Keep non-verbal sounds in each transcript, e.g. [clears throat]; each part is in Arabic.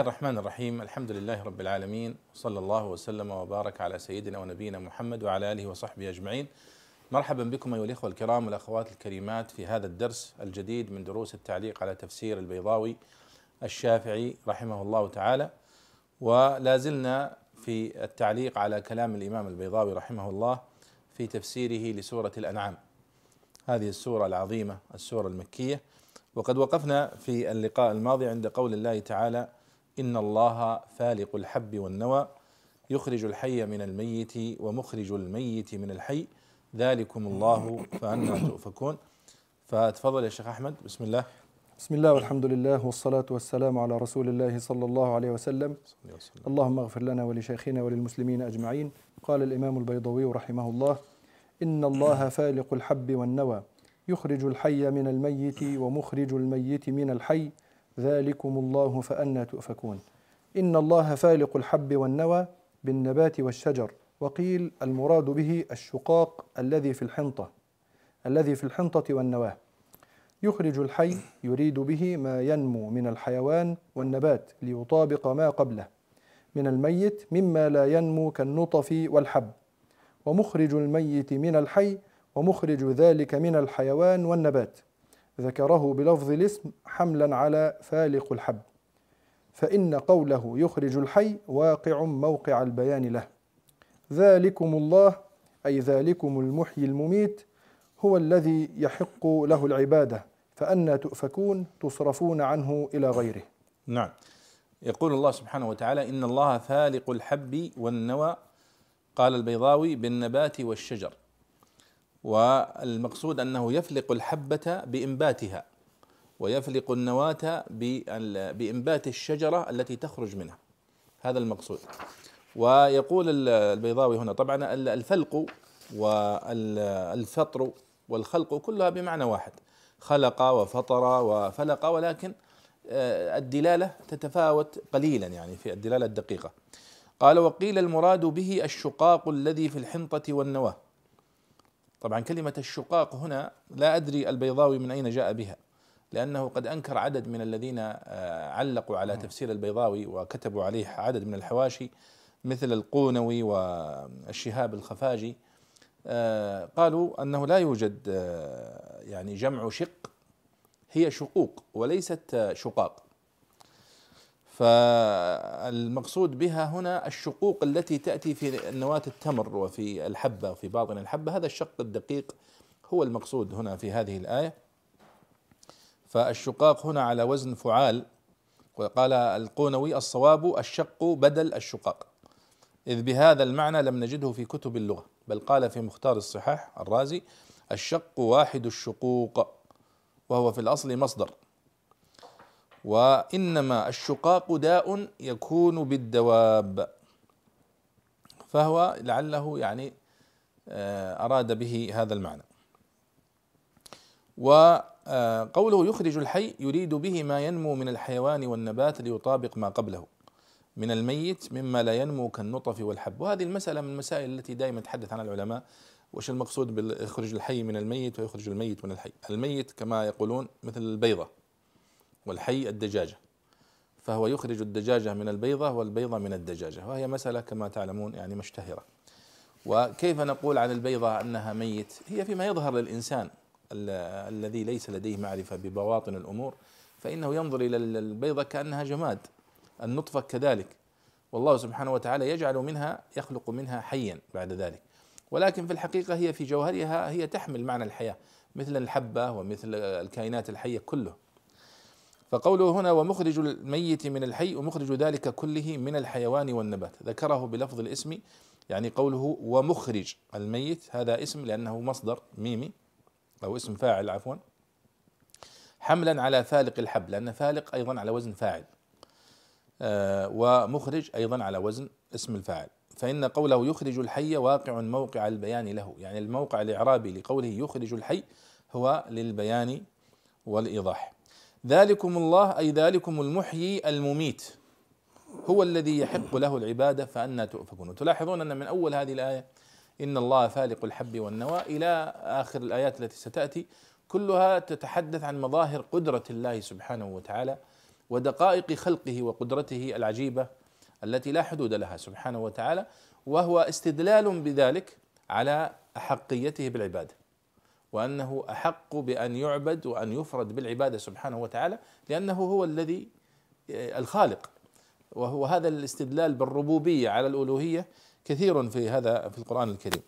الله الرحمن الرحيم الحمد لله رب العالمين صلى الله وسلم وبارك على سيدنا ونبينا محمد وعلى اله وصحبه اجمعين مرحبا بكم ايها الاخوه الكرام والاخوات الكريمات في هذا الدرس الجديد من دروس التعليق على تفسير البيضاوي الشافعي رحمه الله تعالى ولا زلنا في التعليق على كلام الامام البيضاوي رحمه الله في تفسيره لسوره الانعام هذه السوره العظيمه السوره المكيه وقد وقفنا في اللقاء الماضي عند قول الله تعالى ان الله فالق الحب والنوى يخرج الحي من الميت ومخرج الميت من الحي. ذلكم الله فأنا تؤفكون. فتفضل يا شيخ أحمد. بسم الله. بسم الله والحمد لله والصلاة والسلام على رسول الله صلى الله عليه وسلم. اللهم اغفر لنا ولشيخنا وللمسلمين أجمعين. قال الإمام البيضوي رحمه الله إن الله فالق الحب والنوى يخرج الحي من الميت ومخرج الميت من الحي. ذلكم الله فأنا تؤفكون. إن الله فالق الحب والنوى بالنبات والشجر. وقيل المراد به الشقاق الذي في الحنطة الذي في الحنطة والنواة. يخرج الحي يريد به ما ينمو من الحيوان والنبات ليطابق ما قبله. من الميت مما لا ينمو كالنطف والحب. ومخرج الميت من الحي ومخرج ذلك من الحيوان والنبات. ذكره بلفظ الاسم حملا على فالق الحب. فإن قوله يخرج الحي واقع موقع البيان له. ذلكم الله أي ذلكم المحيي المميت هو الذي يحق له العبادة فأنا تؤفكون تصرفون عنه إلى غيره. نعم. يقول الله سبحانه وتعالى إن الله فالق الحب والنوى. قال البيضاوي بالنبات والشجر. والمقصود أنه يفلق الحبة بإنباتها ويفلق النواة بإنبات الشجرة التي تخرج منها. هذا المقصود. ويقول البيضاوي هنا طبعا الفلق والفطر والخلق كلها بمعنى واحد. خلق وفطر وفلق ولكن الدلالة تتفاوت قليلا يعني في الدلالة الدقيقة. قال وقيل المراد به الشقاق الذي في الحنطة والنواة. طبعا كلمة الشقاق هنا لا أدري البيضاوي من أين جاء بها لأنه قد أنكر عدد من الذين علقوا على تفسير البيضاوي وكتبوا عليه عدد من الحواشي مثل القونوي والشهاب الخفاجي. قالوا أنه لا يوجد يعني جمع شق هي شقوق وليست شقاق. فالمقصود بها هنا الشقوق التي تأتي في نواة التمر وفي الحبة وفي باطن الحبة. هذا الشق الدقيق هو المقصود هنا في هذه الآية. فالشقاق هنا على وزن فعال. وقال القونوي الصواب الشق بدل الشقاق. إذ بهذا المعنى لم نجده في كتب اللغة بل قال في مختار الصحاح الرازي الشق واحد الشقوق وهو في الأصل مصدر. وإنما الشقاق داء يكون بالدواب. فهو لعله يعني أراد به هذا المعنى. وقوله يخرج الحي يريد به ما ينمو من الحيوان والنبات ليطابق ما قبله. من الميت مما لا ينمو كالنطف والحب. وهذه المسألة من المسائل التي دائما يتحدث عنها العلماء. وش المقصود بيخرج الحي من الميت ويخرج الميت من الحي؟ الميت كما يقولون مثل البيضة. والحي الدجاجة. فهو يخرج الدجاجة من البيضة والبيضة من الدجاجة. وهي مسألة كما تعلمون يعني مشتهرة. وكيف نقول عن البيضة أنها ميت؟ هي فيما يظهر للإنسان الذي ليس لديه معرفة ببواطن الأمور فإنه ينظر إلى البيضة كأنها جماد. النطفة كذلك. والله سبحانه وتعالى يجعل منها يخلق منها حيا بعد ذلك. ولكن في الحقيقة هي في جوهرها هي تحمل معنى الحياة مثل الحبة ومثل الكائنات الحية كله. فقوله هنا ومخرج الميت من الحي ومخرج ذلك كله من الحيوان والنبات. ذكره بلفظ الاسم يعني قوله ومخرج الميت هذا اسم لأنه مصدر ميمي أو اسم فاعل عفوا. حملا على فالق الحب لأن فالق أيضا على وزن فاعل. ومخرج أيضا على وزن اسم الفاعل. فإن قوله يخرج الحي واقع موقع البيان له. يعني الموقع الإعرابي لقوله يخرج الحي هو للبيان والإيضاح. ذلكم الله أي ذلكم المحيي المميت. هو الذي يحق له العبادة فأنا تؤفكون. وتلاحظون أن من أول هذه الآية إن الله فالق الحب والنوى إلى آخر الآيات التي ستأتي كلها تتحدث عن مظاهر قدرة الله سبحانه وتعالى ودقائق خلقه وقدرته العجيبة التي لا حدود لها سبحانه وتعالى وهو استدلال بذلك على أحقيته بالعبادة. وأنه أحق بأن يعبد وأن يفرد بالعبادة سبحانه وتعالى لأنه هو الذي آه، الخالق. وهو هذا الاستدلال بالربوبية على الألوهية كثير في هذا في القرآن الكريم.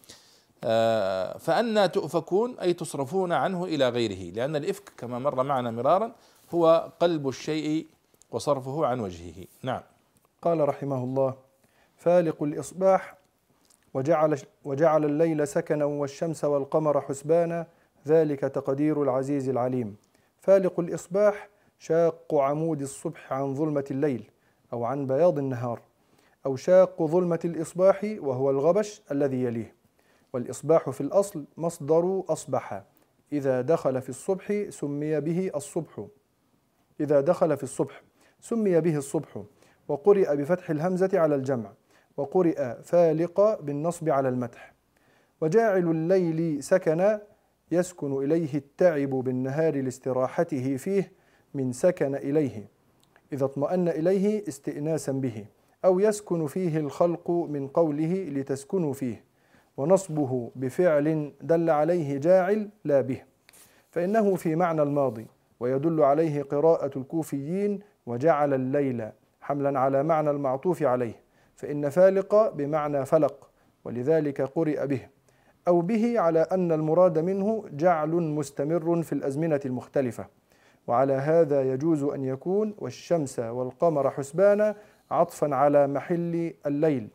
آه، فأنا تؤفكون أي تصرفون عنه إلى غيره لأن الإفك كما مر معنا مرارا هو قلب الشيء وصرفه عن وجهه. نعم. قال رحمه الله فالق الإصباح وجعل, وجعل الليل سكنا والشمس والقمر حسبانا ذلك تقدير العزيز العليم. فالق الإصباح شاق عمود الصبح عن ظلمة الليل أو عن بياض النهار أو شاق ظلمة الإصباح وهو الغبش الذي يليه. والإصباح في الأصل مصدر أصبح. إذا دخل في الصبح سمي به الصبح. إذا دخل في الصبح سمي به الصبح وقرئ بفتح الهمزة على الجمع. وقرئ فالق بالنصب على المدح. وجاعل الليل سكنا يسكن إليه التعب بالنهار لاستراحته فيه من سكن إليه إذا اطمأن إليه استئناسا به أو يسكن فيه الخلق من قوله لتسكنوا فيه. ونصبه بفعل دل عليه جاعل لا به. فإنه في معنى الماضي ويدل عليه قراءة الكوفيين وجعل الليل حملا على معنى المعطوف عليه. فإن فالق بمعنى فلق ولذلك قرئ به. أو به على أن المراد منه جعل مستمر في الأزمنة المختلفة. وعلى هذا يجوز أن يكون والشمس والقمر حسبانا عطفا على محل الليل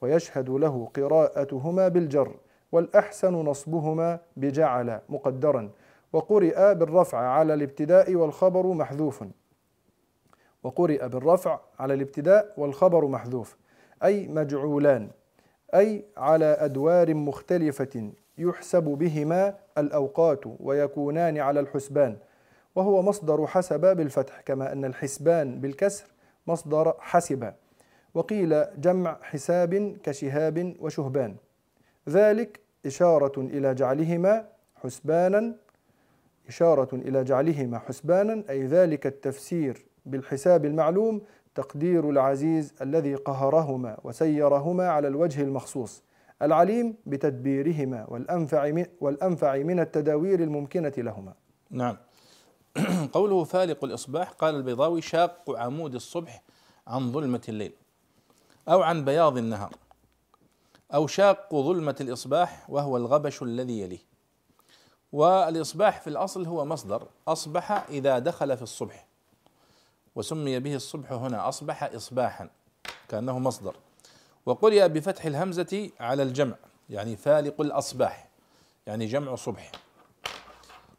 ويشهد له قراءتهما بالجر والأحسن نصبهما بجعل مقدرا. وقرئ بالرفع على الابتداء والخبر محذوف وقرئ بالرفع على الابتداء والخبر محذوف. أي مجعولان أي على أدوار مختلفة يحسب بهما الأوقات ويكونان على الحسبان. وهو مصدر حسب بالفتح كما أن الحسبان بالكسر مصدر حسب. وقيل جمع حساب كشهاب وشهبان. ذلك إشارة إلى جعلهما حسبانا إشارة إلى جعلهما حسبانا أي ذلك التفسير بالحساب المعلوم تقدير العزيز الذي قهرهما وسيرهما على الوجه المخصوص العليم بتدبيرهما والأنفع والأنفع من التداوير الممكنة لهما. نعم. [clears throat] قوله فالق الإصباح قال البيضاوي شاق عمود الصبح عن ظلمة الليل أو عن بياض النهار أو شاق ظلمة الإصباح وهو الغبش الذي يليه. والإصباح في الأصل هو مصدر أصبح إذا دخل في الصبح. وسمي به الصبح هنا أصبح إصباحا كأنه مصدر. وقرئ بفتح الهمزة على الجمع يعني فالق الأصباح يعني جمع صبح.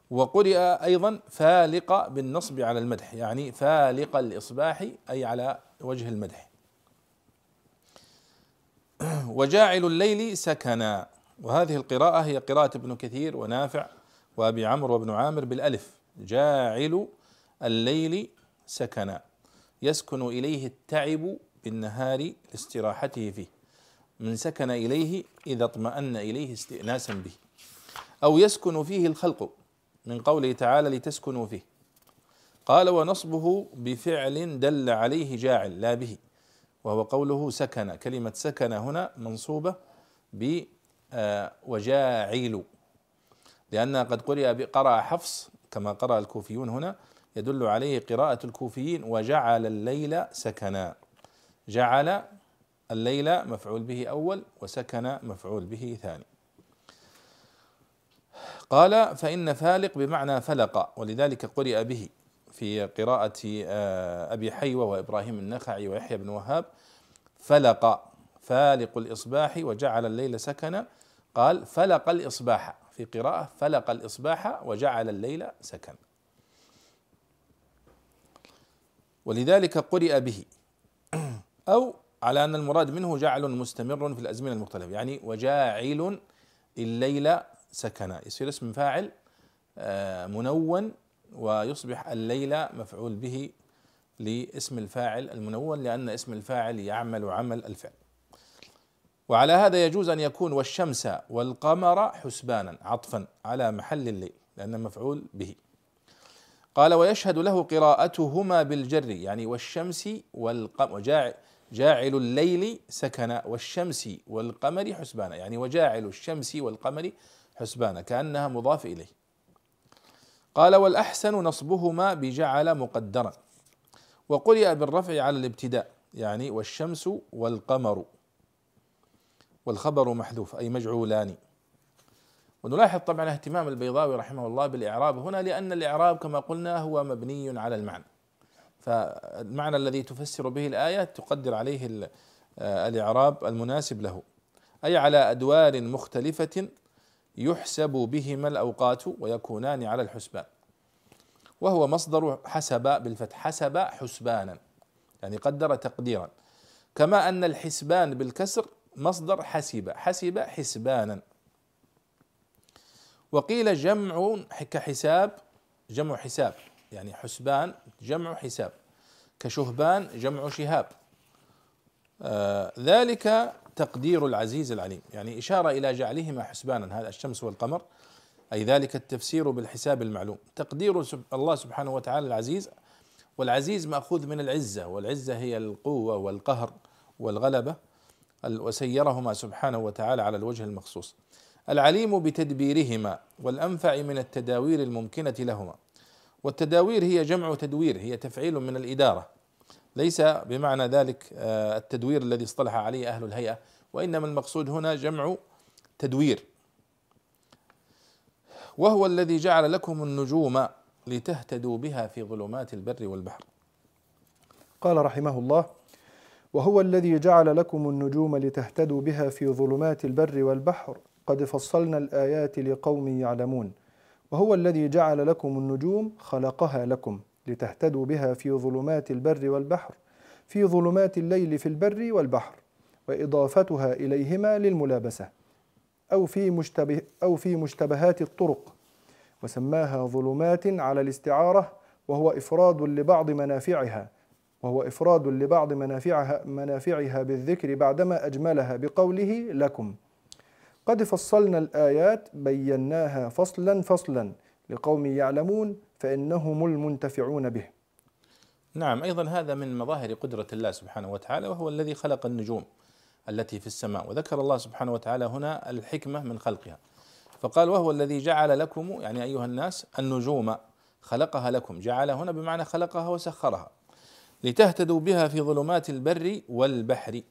وقرئ أيضا فالق بالنصب على المدح يعني فالق الإصباح أي على وجه المدح. [clears throat] وجاعل الليل سكنا وهذه القراءة هي قراءة ابن كثير ونافع وأبي عمرو وابن عامر بالألف. جاعل الليل سكنا يسكن إليه التعب بالنهار لاستراحته فيه. من سكن إليه إذا اطمأن إليه استئناسا به. أو يسكن فيه الخلق من قوله تعالى لتسكنوا فيه. قال ونصبه بفعل دل عليه جاعل لا به. وهو قوله سكن. كلمة سكن هنا منصوبة ب آه، وجاعل. لأنها قد قرئ قرأ حفص كما قرأ الكوفيون هنا يدل عليه قراءة الكوفيين وجعل الليل سكنا. جعل الليل مفعول به أول وسكن مفعول به ثاني. قال فإن فالق بمعنى فلق ولذلك قرئ به في قراءة آه، أبي حيوة وإبراهيم النخعي ويحيى بن وهاب فلق فالق الإصباح وجعل الليل سكنا. قال فلق الإصباح في قراءة فلق الإصباح وجعل الليل سكنا ولذلك قرئ به. أو على أن المراد منه جعل مستمر في الأزمنة المختلفة يعني وجاعل الليل سكنا يصير اسم فاعل آه، منون ويصبح الليل مفعول به لاسم الفاعل المنون لأن اسم الفاعل يعمل عمل الفعل. وعلى هذا يجوز أن يكون والشمس والقمر حسبانا عطفا على محل الليل لأنه مفعول به. قال ويشهد له قراءتهما بالجر يعني والشمس والقمر جاعل الليل سكنا والشمس والقمر حسبانا يعني وجاعل الشمس والقمر حسبانا كأنها مضاف إليه. قال والأحسن نصبهما بجعل مقدرا. وقرئ بالرفع على الابتداء يعني والشمس والقمر. والخبر محذوف أي مجعولان. ونلاحظ طبعا اهتمام البيضاوي رحمه الله بالإعراب هنا لأن الإعراب كما قلنا هو مبني على المعنى. فالمعنى الذي تفسر به الآية تقدر عليه الإعراب المناسب له. أي على أدوار مختلفة يحسب بهما الأوقات ويكونان على الحسبان. وهو مصدر حسب بالفتح حسب حسبانا يعني قدر تقديرا. كما أن الحسبان بالكسر مصدر حسب حسب حسبانا. وقيل جمع كحساب جمع حساب يعني حسبان جمع حساب. كشهبان جمع شهاب. آه ذلك تقدير العزيز العليم. يعني إشارة إلى جعلهما حسبانا هذا الشمس والقمر أي ذلك التفسير بالحساب المعلوم. تقدير الله سبحانه وتعالى العزيز والعزيز مأخوذ من العزة والعزة هي القوة والقهر والغلبة وسيرهما سبحانه وتعالى على الوجه المخصوص. العليم بتدبيرهما والأنفع من التداوير الممكنة لهما. والتداوير هي جمع تدوير هي تفعيل من الإدارة. ليس بمعنى ذلك آه، التدوير الذي اصطلح عليه أهل الهيئة وإنما المقصود هنا جمع تدوير. وهو الذي جعل لكم النجوم لتهتدوا بها في ظلمات البر والبحر. قال رحمه الله وهو الذي جعل لكم النجوم لتهتدوا بها في ظلمات البر والبحر قد فصلنا الآيات لقوم يعلمون. وهو الذي جعل لكم النجوم خلقها لكم لتهتدوا بها في ظلمات البر والبحر في ظلمات الليل في البر والبحر وإضافتها إليهما للملابسة أو في مشتبه أو في مشتبهات الطرق. وسماها ظلمات على الاستعارة وهو إفراد لبعض منافعها وهو إفراد لبعض منافعها منافعها بالذكر بعدما أجملها بقوله لكم. قد فصلنا الآيات بيناها فصلا فصلا لقوم يعلمون فإنهم المنتفعون به. نعم أيضا هذا من مظاهر قدرة الله سبحانه وتعالى وهو الذي خلق النجوم التي في السماء. وذكر الله سبحانه وتعالى هنا الحكمة من خلقها. فقال وهو الذي جعل لكم يعني أيها الناس النجوم خلقها لكم. جعل هنا بمعنى خلقها وسخرها. لتهتدوا بها في ظلمات البر والبحر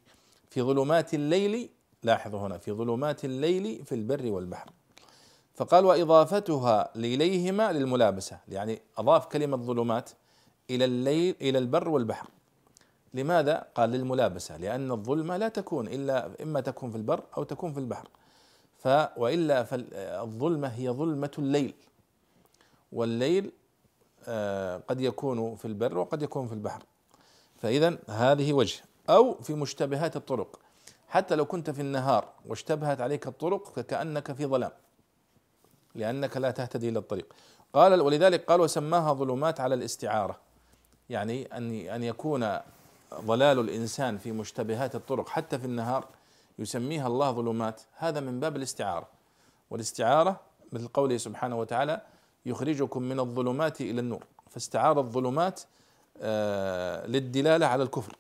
في ظلمات الليل لاحظوا هنا في ظلمات الليل في البر والبحر. فقال وإضافتها لإليهما للملابسة. يعني أضاف كلمة ظلمات إلى الليل إلى البر والبحر. لماذا؟ قال للملابسة لأن الظلمة لا تكون إلا إما تكون في البر أو تكون في البحر. ف وإلا فالظلمة هي ظلمة الليل. والليل آه، قد يكون في البر وقد يكون في البحر. فإذا هذه وجه. أو في مشتبهات الطرق. حتى لو كنت في النهار واشتبهت عليك الطرق فكأنك في ظلام لأنك لا تهتدي إلى الطريق. قال ولذلك قال وسماها ظلمات على الاستعارة. يعني أن أن يكون ضلال الإنسان في مشتبهات الطرق حتى في النهار يسميها الله ظلمات. هذا من باب الاستعارة. والاستعارة مثل قوله سبحانه وتعالى يخرجكم من الظلمات إلى النور. فاستعار الظلمات آه، للدلالة على الكفر.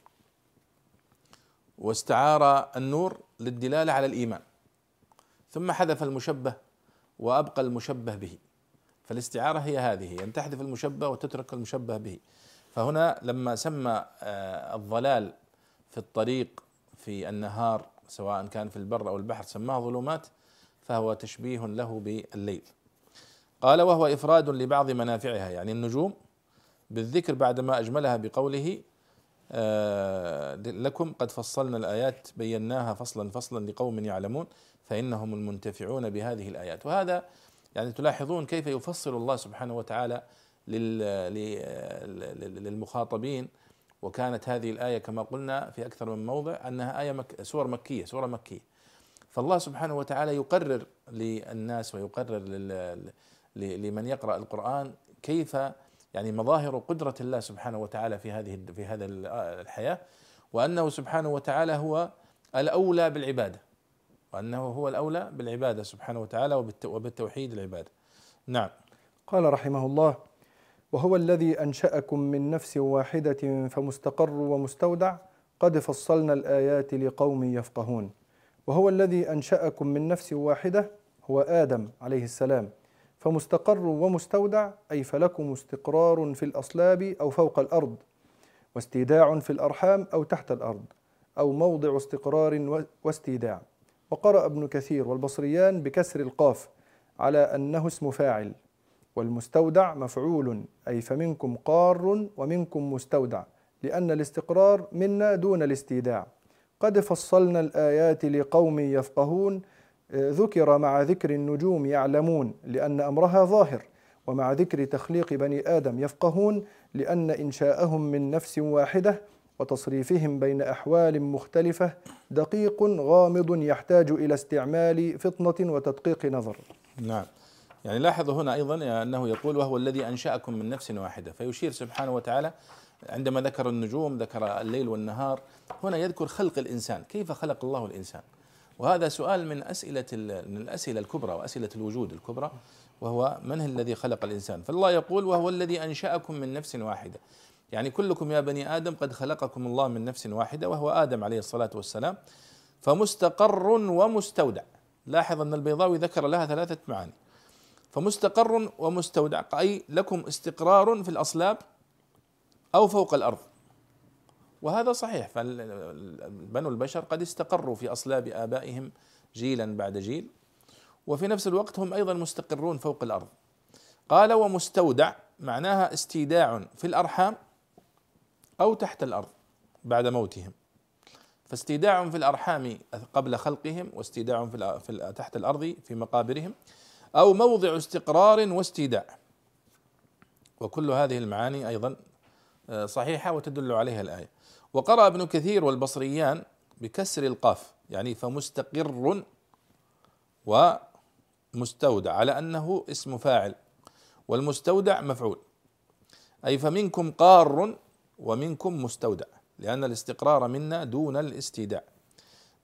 واستعار النور للدلالة على الإيمان. ثم حذف المشبه وأبقى المشبه به. فالاستعارة هي هذه أن تحذف المشبه وتترك المشبه به. فهنا لما سمى آه، الضلال في الطريق في النهار سواء كان في البر أو البحر سماه ظلمات فهو تشبيه له بالليل. قال وهو إفراد لبعض منافعها. يعني النجوم بالذكر بعدما أجملها بقوله لكم قد فصلنا الآيات بيناها فصلا فصلا لقوم يعلمون فإنهم المنتفعون بهذه الآيات. وهذا يعني تلاحظون كيف يفصل الله سبحانه وتعالى للمخاطبين. وكانت هذه الآية كما قلنا في أكثر من موضع أنها آية مك سور مكية سورة مكية. فالله سبحانه وتعالى يقرر للناس ويقرر لمن يقرأ القرآن كيف يعني مظاهر قدرة الله سبحانه وتعالى في هذه في هذا الحياة وأنه سبحانه وتعالى هو الأولى بالعبادة وأنه هو الأولى بالعبادة سبحانه وتعالى وبالتوحيد العبادة. نعم. قال رحمه الله وهو الذي أنشأكم من نفس واحدة فمستقر ومستودع قد فصلنا الآيات لقوم يفقهون. وهو الذي أنشأكم من نفس واحدة هو آدم عليه السلام. فمستقر ومستودع أي فلكم استقرار في الأصلاب أو فوق الأرض واستيداع في الأرحام أو تحت الأرض أو موضع استقرار واستيداع. وقرأ ابن كثير والبصريان بكسر القاف على أنه اسم فاعل. والمستودع مفعول أي فمنكم قار ومنكم مستودع لأن الاستقرار منا دون الاستيداع. قد فصلنا الآيات لقوم يفقهون ذكر مع ذكر النجوم يعلمون لأن أمرها ظاهر ومع ذكر تخليق بني آدم يفقهون لأن إنشاءهم من نفس واحدة وتصريفهم بين أحوال مختلفة دقيق غامض يحتاج إلى استعمال فطنة وتدقيق نظر. نعم. يعني لاحظوا هنا أيضا أنه يقول وهو الذي أنشأكم من نفس واحدة فيشير سبحانه وتعالى عندما ذكر النجوم ذكر الليل والنهار هنا يذكر خلق الإنسان. كيف خلق الله الإنسان؟ وهذا سؤال من أسئلة من الأسئلة الكبرى وأسئلة الوجود الكبرى وهو من الذي خلق الإنسان؟ فالله يقول وهو الذي أنشأكم من نفس واحدة. يعني كلكم يا بني آدم قد خلقكم الله من نفس واحدة وهو آدم عليه الصلاة والسلام فمستقر ومستودع. لاحظ أن البيضاوي ذكر لها ثلاثة معاني. فمستقر ومستودع أي لكم استقرار في الأصلاب أو فوق الأرض. وهذا صحيح فبنو البشر قد استقروا في أصلاب آبائهم جيلا بعد جيل وفي نفس الوقت هم أيضا مستقرون فوق الأرض. قال ومستودع معناها استيداع في الأرحام أو تحت الأرض بعد موتهم. فاستيداع في الأرحام قبل خلقهم واستيداع في, في تحت الأرض في مقابرهم أو موضع استقرار واستيداع. وكل هذه المعاني أيضا آه، صحيحة وتدل عليها الآية. وقرأ ابن كثير والبصريان بكسر القاف يعني فمستقر ومستودع على أنه اسم فاعل والمستودع مفعول. أي فمنكم قار ومنكم مستودع لأن الاستقرار منا دون الاستيداع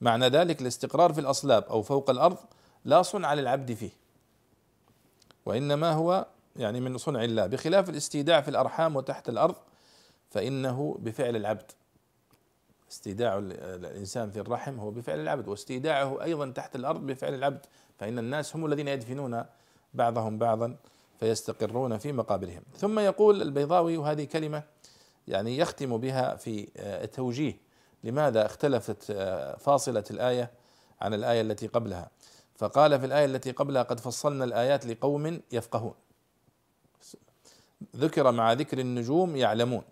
معنى ذلك الاستقرار في الأصلاب أو فوق الأرض لا صنع للعبد فيه وإنما هو يعني من صنع الله. بخلاف الاستيداع في الأرحام وتحت الأرض فإنه بفعل العبد. استيداع الإنسان في الرحم هو بفعل العبد واستيداعه أيضا تحت الأرض بفعل العبد فإن الناس هم الذين يدفنون بعضهم بعضا فيستقرون في مقابرهم ثم يقول البيضاوي وهذه كلمة يعني يختم بها في آه، توجيه لماذا اختلفت آه، فاصلة الآية عن الآية التي قبلها؟ فقال في الآية التي قبلها قد فصلنا الآيات لقوم يفقهون. ذكر مع ذكر النجوم يعلمون.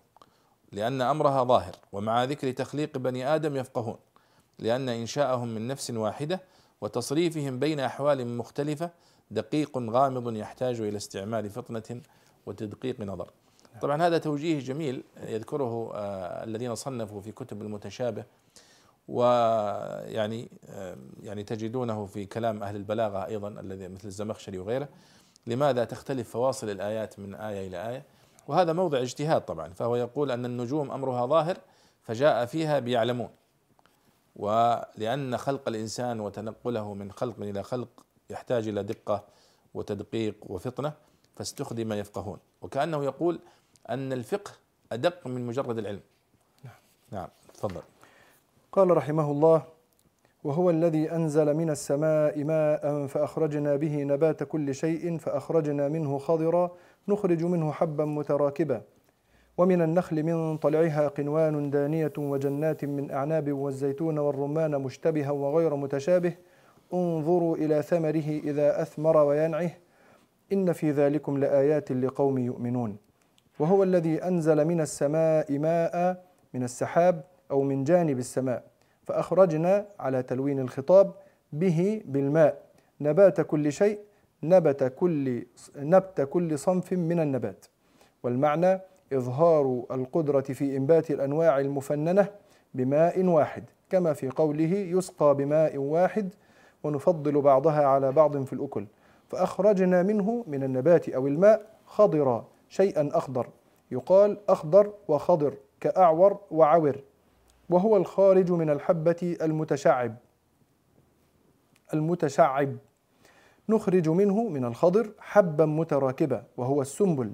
لأن أمرها ظاهر ومع ذكر تخليق بني آدم يفقهون لأن إنشاءهم من نفس واحدة وتصريفهم بين أحوال مختلفة دقيق غامض يحتاج إلى استعمال فطنة وتدقيق نظر. طبعا هذا توجيه جميل يذكره آه الذين صنفوا في كتب المتشابه ويعني آه يعني تجدونه في كلام أهل البلاغة أيضا الذي مثل الزمخشري وغيره. لماذا تختلف فواصل الآيات من آية إلى آية؟ وهذا موضع اجتهاد طبعا فهو يقول أن النجوم أمرها ظاهر فجاء فيها بيعلمون. ولأن خلق الإنسان وتنقله من خلق إلى خلق يحتاج إلى دقة وتدقيق وفطنة فاستخدم يفقهون. وكأنه يقول أن الفقه أدق من مجرد العلم. نعم. نعم تفضل. قال رحمه الله وهو الذي أنزل من السماء ماء فأخرجنا به نبات كل شيء فأخرجنا منه خضرا نخرج منه حبا متراكبا. ومن النخل من طلعها قنوان دانية وجنات من أعناب والزيتون والرمان مشتبها وغير متشابه. انظروا إلى ثمره إذا أثمر وينعه. إن في ذلكم لآيات لقوم يؤمنون. وهو الذي أنزل من السماء ماء من السحاب أو من جانب السماء فأخرجنا على تلوين الخطاب به بالماء. نبات كل شيء نبت كل نبت كل صنف من النبات. والمعنى إظهار القدرة في إنبات الأنواع المفننة بماء واحد كما في قوله يسقى بماء واحد ونفضل بعضها على بعض في الأكل. فأخرجنا منه من النبات أو الماء خضرا شيئا أخضر. يقال أخضر وخضر كأعور وعور. وهو الخارج من الحبة المتشعب. المتشعب. نخرج منه من الخضر حبا متراكبا وهو السنبل.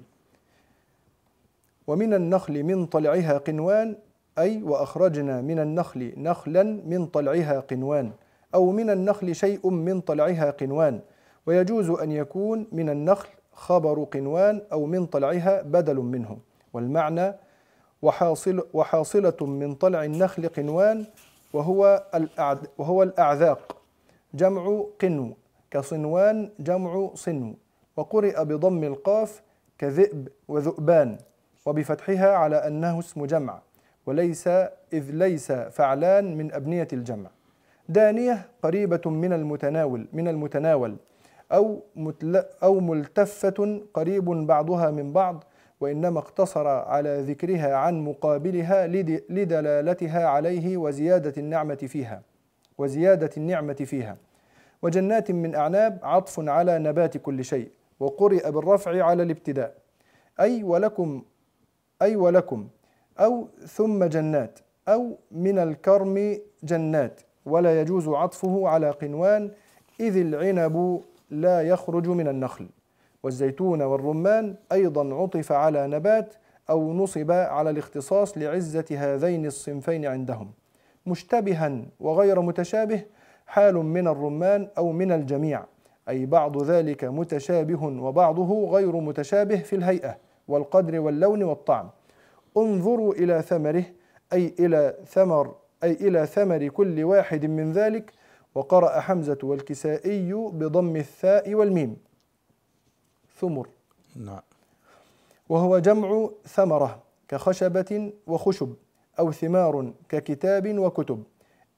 ومن النخل من طلعها قنوان أي وأخرجنا من النخل نخلا من طلعها قنوان أو من النخل شيء من طلعها قنوان. ويجوز أن يكون من النخل خبر قنوان أو من طلعها بدل منه. والمعنى وحاصل وحاصلة من طلع النخل قنوان وهو وهو الأعذاق. جمع قنو كصنوان جمع صنو وقرئ بضم القاف كذئب وذؤبان وبفتحها على أنه اسم جمع وليس إذ ليس فعلان من أبنية الجمع. دانية قريبة من المتناول من المتناول أو أو ملتفة قريب بعضها من بعض وإنما اقتصر على ذكرها عن مقابلها لدلالتها عليه وزيادة النعمة فيها وزيادة النعمة فيها. وجنات من أعناب عطف على نبات كل شيء وقرئ بالرفع على الابتداء. أي ولكم أي ولكم أو ثم جنات أو من الكرم جنات. ولا يجوز عطفه على قنوان إذ العنب لا يخرج من النخل. والزيتون والرمان أيضا عطف على نبات أو نصب على الاختصاص لعزة هذين الصنفين عندهم. مشتبها وغير متشابه حال من الرمان أو من الجميع. أي بعض ذلك متشابه وبعضه غير متشابه في الهيئة والقدر واللون والطعم. انظروا إلى ثمره أي إلى ثمر أي إلى ثمر كل واحد من ذلك. وقرأ حمزة والكسائي بضم الثاء والميم. ثمر. نعم. وهو جمع ثمرة كخشبة وخشب أو ثمار ككتاب وكتب.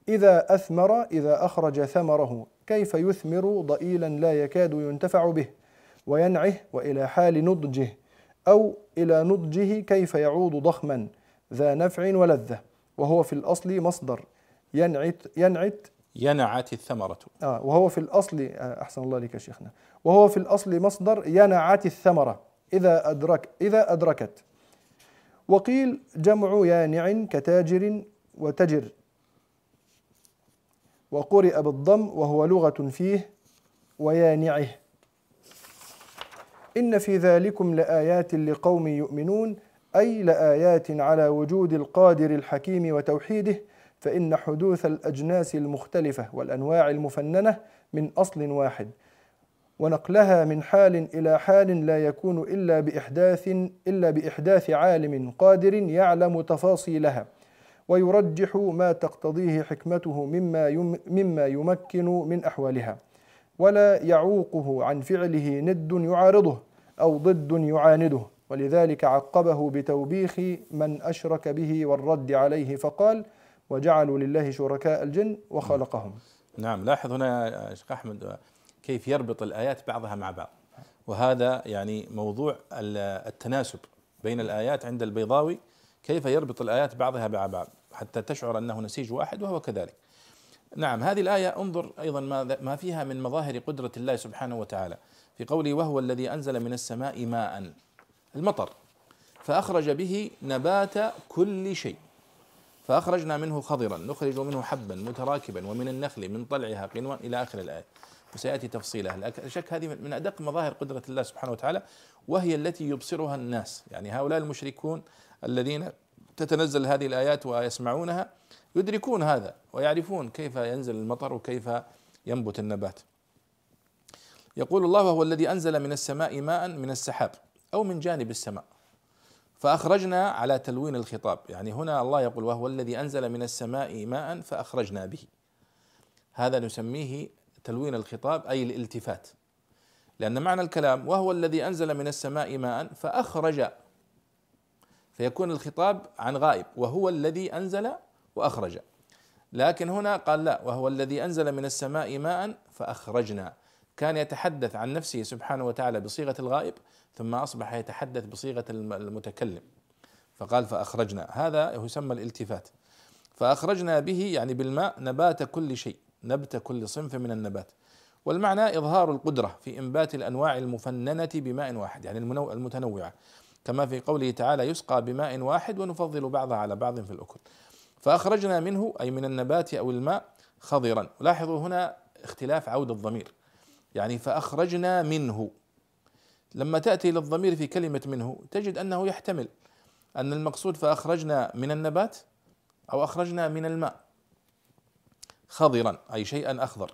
إذا أثمر إذا أخرج ثمره كيف يثمر ضئيلا لا يكاد ينتفع به؟ وينعه وإلى حال نضجه أو إلى نضجه كيف يعود ضخما ذا نفع ولذة وهو في الأصل مصدر. ينعت ينعت. ينعت الثمرة. آه وهو في الأصل آه أحسن الله لك شيخنا. وهو في الأصل مصدر ينعت الثمرة. إذا أدرك إذا أدركت. وقيل جمع يانع كتاجر وتجر. وقرئ بالضم وهو لغة فيه ويانعه. إن في ذلكم لآيات لقوم يؤمنون أي لآيات على وجود القادر الحكيم وتوحيده فإن حدوث الأجناس المختلفة والأنواع المفننة من أصل واحد ونقلها من حال إلى حال لا يكون إلا بإحداث إلا بإحداث عالم قادر يعلم تفاصيلها. ويرجح ما تقتضيه حكمته مما مما يمكن من أحوالها. ولا يعوقه عن فعله ند يعارضه أو ضد يعانده. ولذلك عقبه بتوبيخ من أشرك به والرد عليه فقال وجعلوا لله شركاء الجن وخلقهم. نعم لاحظ هنا شيخ أحمد كيف يربط الآيات بعضها مع بعض. وهذا يعني موضوع التناسب بين الآيات عند البيضاوي كيف يربط الآيات بعضها مع بعض حتى تشعر أنه نسيج واحد وهو كذلك. نعم هذه الآية انظر أيضا ما فيها من مظاهر قدرة الله سبحانه وتعالى. في قوله وهو الذي أنزل من السماء ماء المطر. فأخرج به نبات كل شيء. فأخرجنا منه خضرا نخرج منه حبا متراكبا ومن النخل من طلعها قنوان إلى آخر الآية. وسيأتي تفصيلها. لا شك هذه من أدق مظاهر قدرة الله سبحانه وتعالى وهي التي يبصرها الناس. يعني هؤلاء المشركون الذين تتنزل هذه الآيات ويسمعونها يدركون هذا ويعرفون كيف ينزل المطر وكيف ينبت النبات. يقول الله وهو الذي أنزل من السماء ماء من السحاب أو من جانب السماء فأخرجنا على تلوين الخطاب. يعني هنا الله يقول وهو الذي أنزل من السماء ماء فأخرجنا به. هذا نسميه تلوين الخطاب أي الالتفات. لأن معنى الكلام وهو الذي أنزل من السماء ماء فأخرج فيكون الخطاب عن غائب وهو الذي أنزل وأخرج. لكن هنا قال لا وهو الذي أنزل من السماء ماء فأخرجنا. كان يتحدث عن نفسه سبحانه وتعالى بصيغة الغائب ثم أصبح يتحدث بصيغة المتكلم. فقال فأخرجنا. هذا يسمى الالتفات. فأخرجنا به يعني بالماء نبات كل شيء. نبت كل صنف من النبات. والمعنى إظهار القدرة في إنبات الأنواع المفننة بماء واحد يعني المتنوعة. كما في قوله تعالى يسقى بماء واحد ونفضل بعضها على بعض في الأكل فأخرجنا منه أي من النبات أو الماء خضرا. لاحظوا هنا اختلاف عود الضمير. يعني فأخرجنا منه. لما تأتي للضمير في كلمة منه تجد أنه يحتمل أن المقصود فأخرجنا من النبات أو أخرجنا من الماء. خضرا أي شيئا أخضر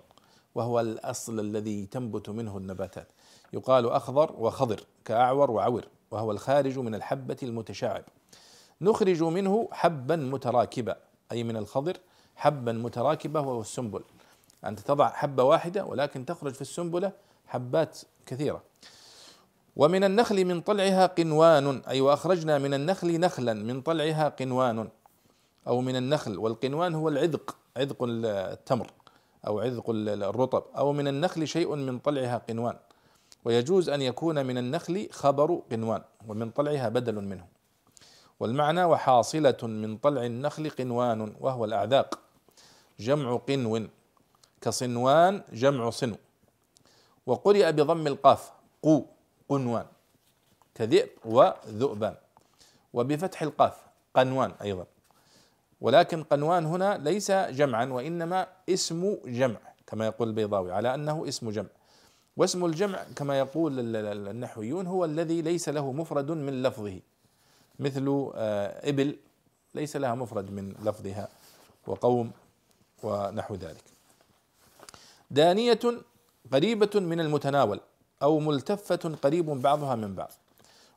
وهو الأصل الذي تنبت منه النباتات. يقال أخضر وخضر كأعور وعور وهو الخارج من الحبة المتشعب. نخرج منه حبا متراكبا أي من الخضر حبا متراكبة وهو السنبل. أنت تضع حبة واحدة ولكن تخرج في السنبلة حبات كثيرة. ومن النخل من طلعها قنوان أي وأخرجنا من النخل نخلا من طلعها قنوان أو من النخل والقنوان هو العذق. عذق التمر أو عذق الرطب أو من النخل شيء من طلعها قنوان. ويجوز أن يكون من النخل خبر قنوان ومن طلعها بدل منه. والمعنى وحاصلة من طلع النخل قنوان وهو الأعذاق. جمع قنو كصنوان جمع صنو. وقرئ بضم القاف قو قنوان. كذئب وذؤبان. وبفتح القاف قنوان أيضا. ولكن قنوان هنا ليس جمعا وإنما اسم جمع كما يقول البيضاوي على أنه اسم جمع. واسم الجمع كما يقول النحويون هو الذي ليس له مفرد من لفظه. مثل آه، إبل ليس لها مفرد من لفظها وقوم ونحو ذلك. دانية قريبة من المتناول أو ملتفة قريب بعضها من بعض.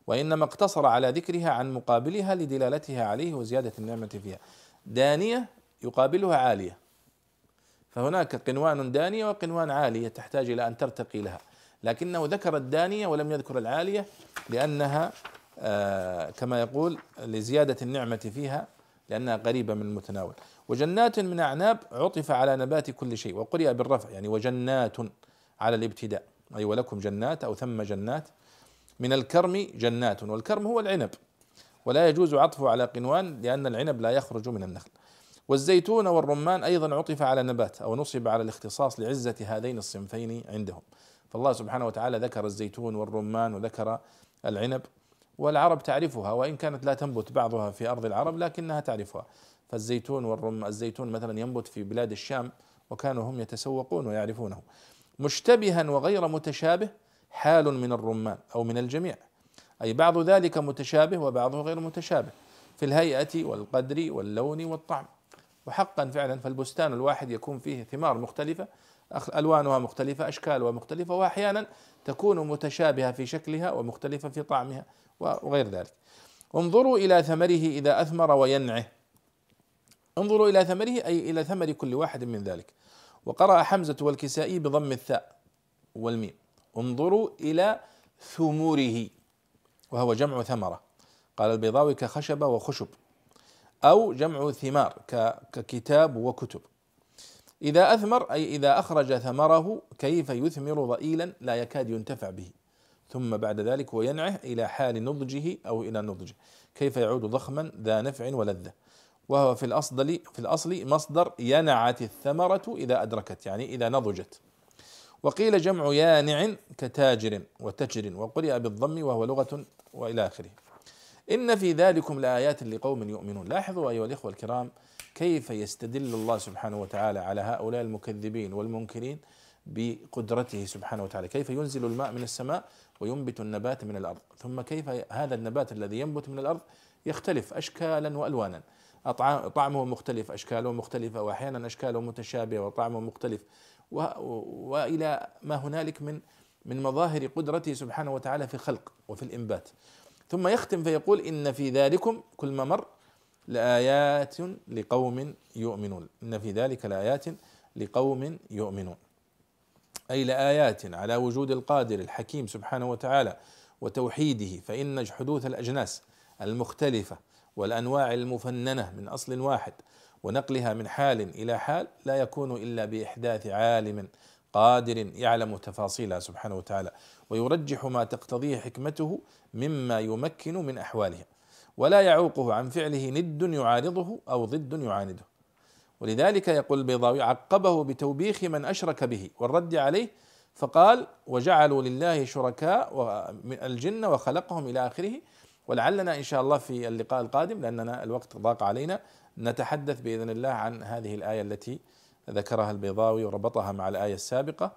وإنما اقتصر على ذكرها عن مقابلها لدلالتها عليه وزيادة النعمة فيها. دانية يقابلها عالية. فهناك قنوان دانية وقنوان عالية تحتاج إلى أن ترتقي لها. لكنه ذكر الدانية ولم يذكر العالية لأنها آه كما يقول لزيادة النعمة فيها لأنها قريبة من المتناول. وجنات من أعناب عطف على نبات كل شيء وقرئ بالرفع يعني وجنات على الابتداء. أي ولكم جنات أو ثم جنات. من الكرم جنات والكرم هو العنب. ولا يجوز عطفه على قنوان لأن العنب لا يخرج من النخل. والزيتون والرمان أيضا عطف على نبات أو نصب على الاختصاص لعزة هذين الصنفين عندهم. فالله سبحانه وتعالى ذكر الزيتون والرمان وذكر العنب والعرب تعرفها وإن كانت لا تنبت بعضها في أرض العرب لكنها تعرفها. فالزيتون والرم الزيتون مثلا ينبت في بلاد الشام وكانوا هم يتسوقون ويعرفونه. مشتبها وغير متشابه حال من الرمان أو من الجميع. أي بعض ذلك متشابه وبعضه غير متشابه في الهيئة والقدر واللون والطعم. وحقا فعلا فالبستان الواحد يكون فيه ثمار مختلفة ألوانها مختلفة أشكالها مختلفة وأحيانا تكون متشابهة في شكلها ومختلفة في طعمها وغير ذلك. انظروا إلى ثمره إذا أثمر وينعه. انظروا إلى ثمره أي إلى ثمر كل واحد من ذلك. وقرأ حمزة والكسائي بضم الثاء والميم. انظروا إلى ثموره وهو جمع ثمرة. قال البيضاوي كخشبة وخشب أو جمع ثمار ككتاب وكتب. إذا أثمر أي إذا أخرج ثمره كيف يثمر ضئيلا لا يكاد ينتفع به. ثم بعد ذلك وينعه إلى حال نضجه أو إلى نضجه. كيف يعود ضخما ذا نفع ولذة. وهو في الأصل في الأصل مصدر ينعت الثمرة إذا أدركت يعني إذا نضجت. وقيل جمع يانع كتاجر وتجر وقرئ بالضم وهو لغة وإلى آخره. إن في ذلكم لآيات لقوم يؤمنون. لاحظوا أيها الإخوة الكرام كيف يستدل الله سبحانه وتعالى على هؤلاء المكذبين والمنكرين بقدرته سبحانه وتعالى. كيف ينزل الماء من السماء وينبت النبات من الأرض. ثم كيف هذا النبات الذي ينبت من الأرض يختلف أشكالا وألوانا. طعمه مختلف أشكاله مختلفة وأحيانا أشكاله متشابهة وطعمه مختلف. وإلى ما هنالك من من مظاهر قدرته سبحانه وتعالى في الخلق وفي الإنبات. ثم يختم فيقول إن في ذلكم كل ما مر لآيات لقوم يؤمنون. إن في ذلك لآيات لقوم يؤمنون. أي لآيات على وجود القادر الحكيم سبحانه وتعالى وتوحيده فإن حدوث الأجناس المختلفة والأنواع المفننة من أصل واحد ونقلها من حال إلى حال لا يكون إلا بإحداث عالم قادر يعلم تفاصيلها سبحانه وتعالى ويرجح ما تقتضيه حكمته مما يمكن من احوالها ولا يعوقه عن فعله ند يعارضه أو ضد يعانده. ولذلك يقول البيضاوي عقبه بتوبيخ من أشرك به والرد عليه فقال وجعلوا لله شركاء الجن وخلقهم إلى آخره ولعلنا إن شاء الله في اللقاء القادم لأننا الوقت ضاق علينا نتحدث بإذن الله عن هذه الآية التي ذكرها البيضاوي وربطها مع الآية السابقة.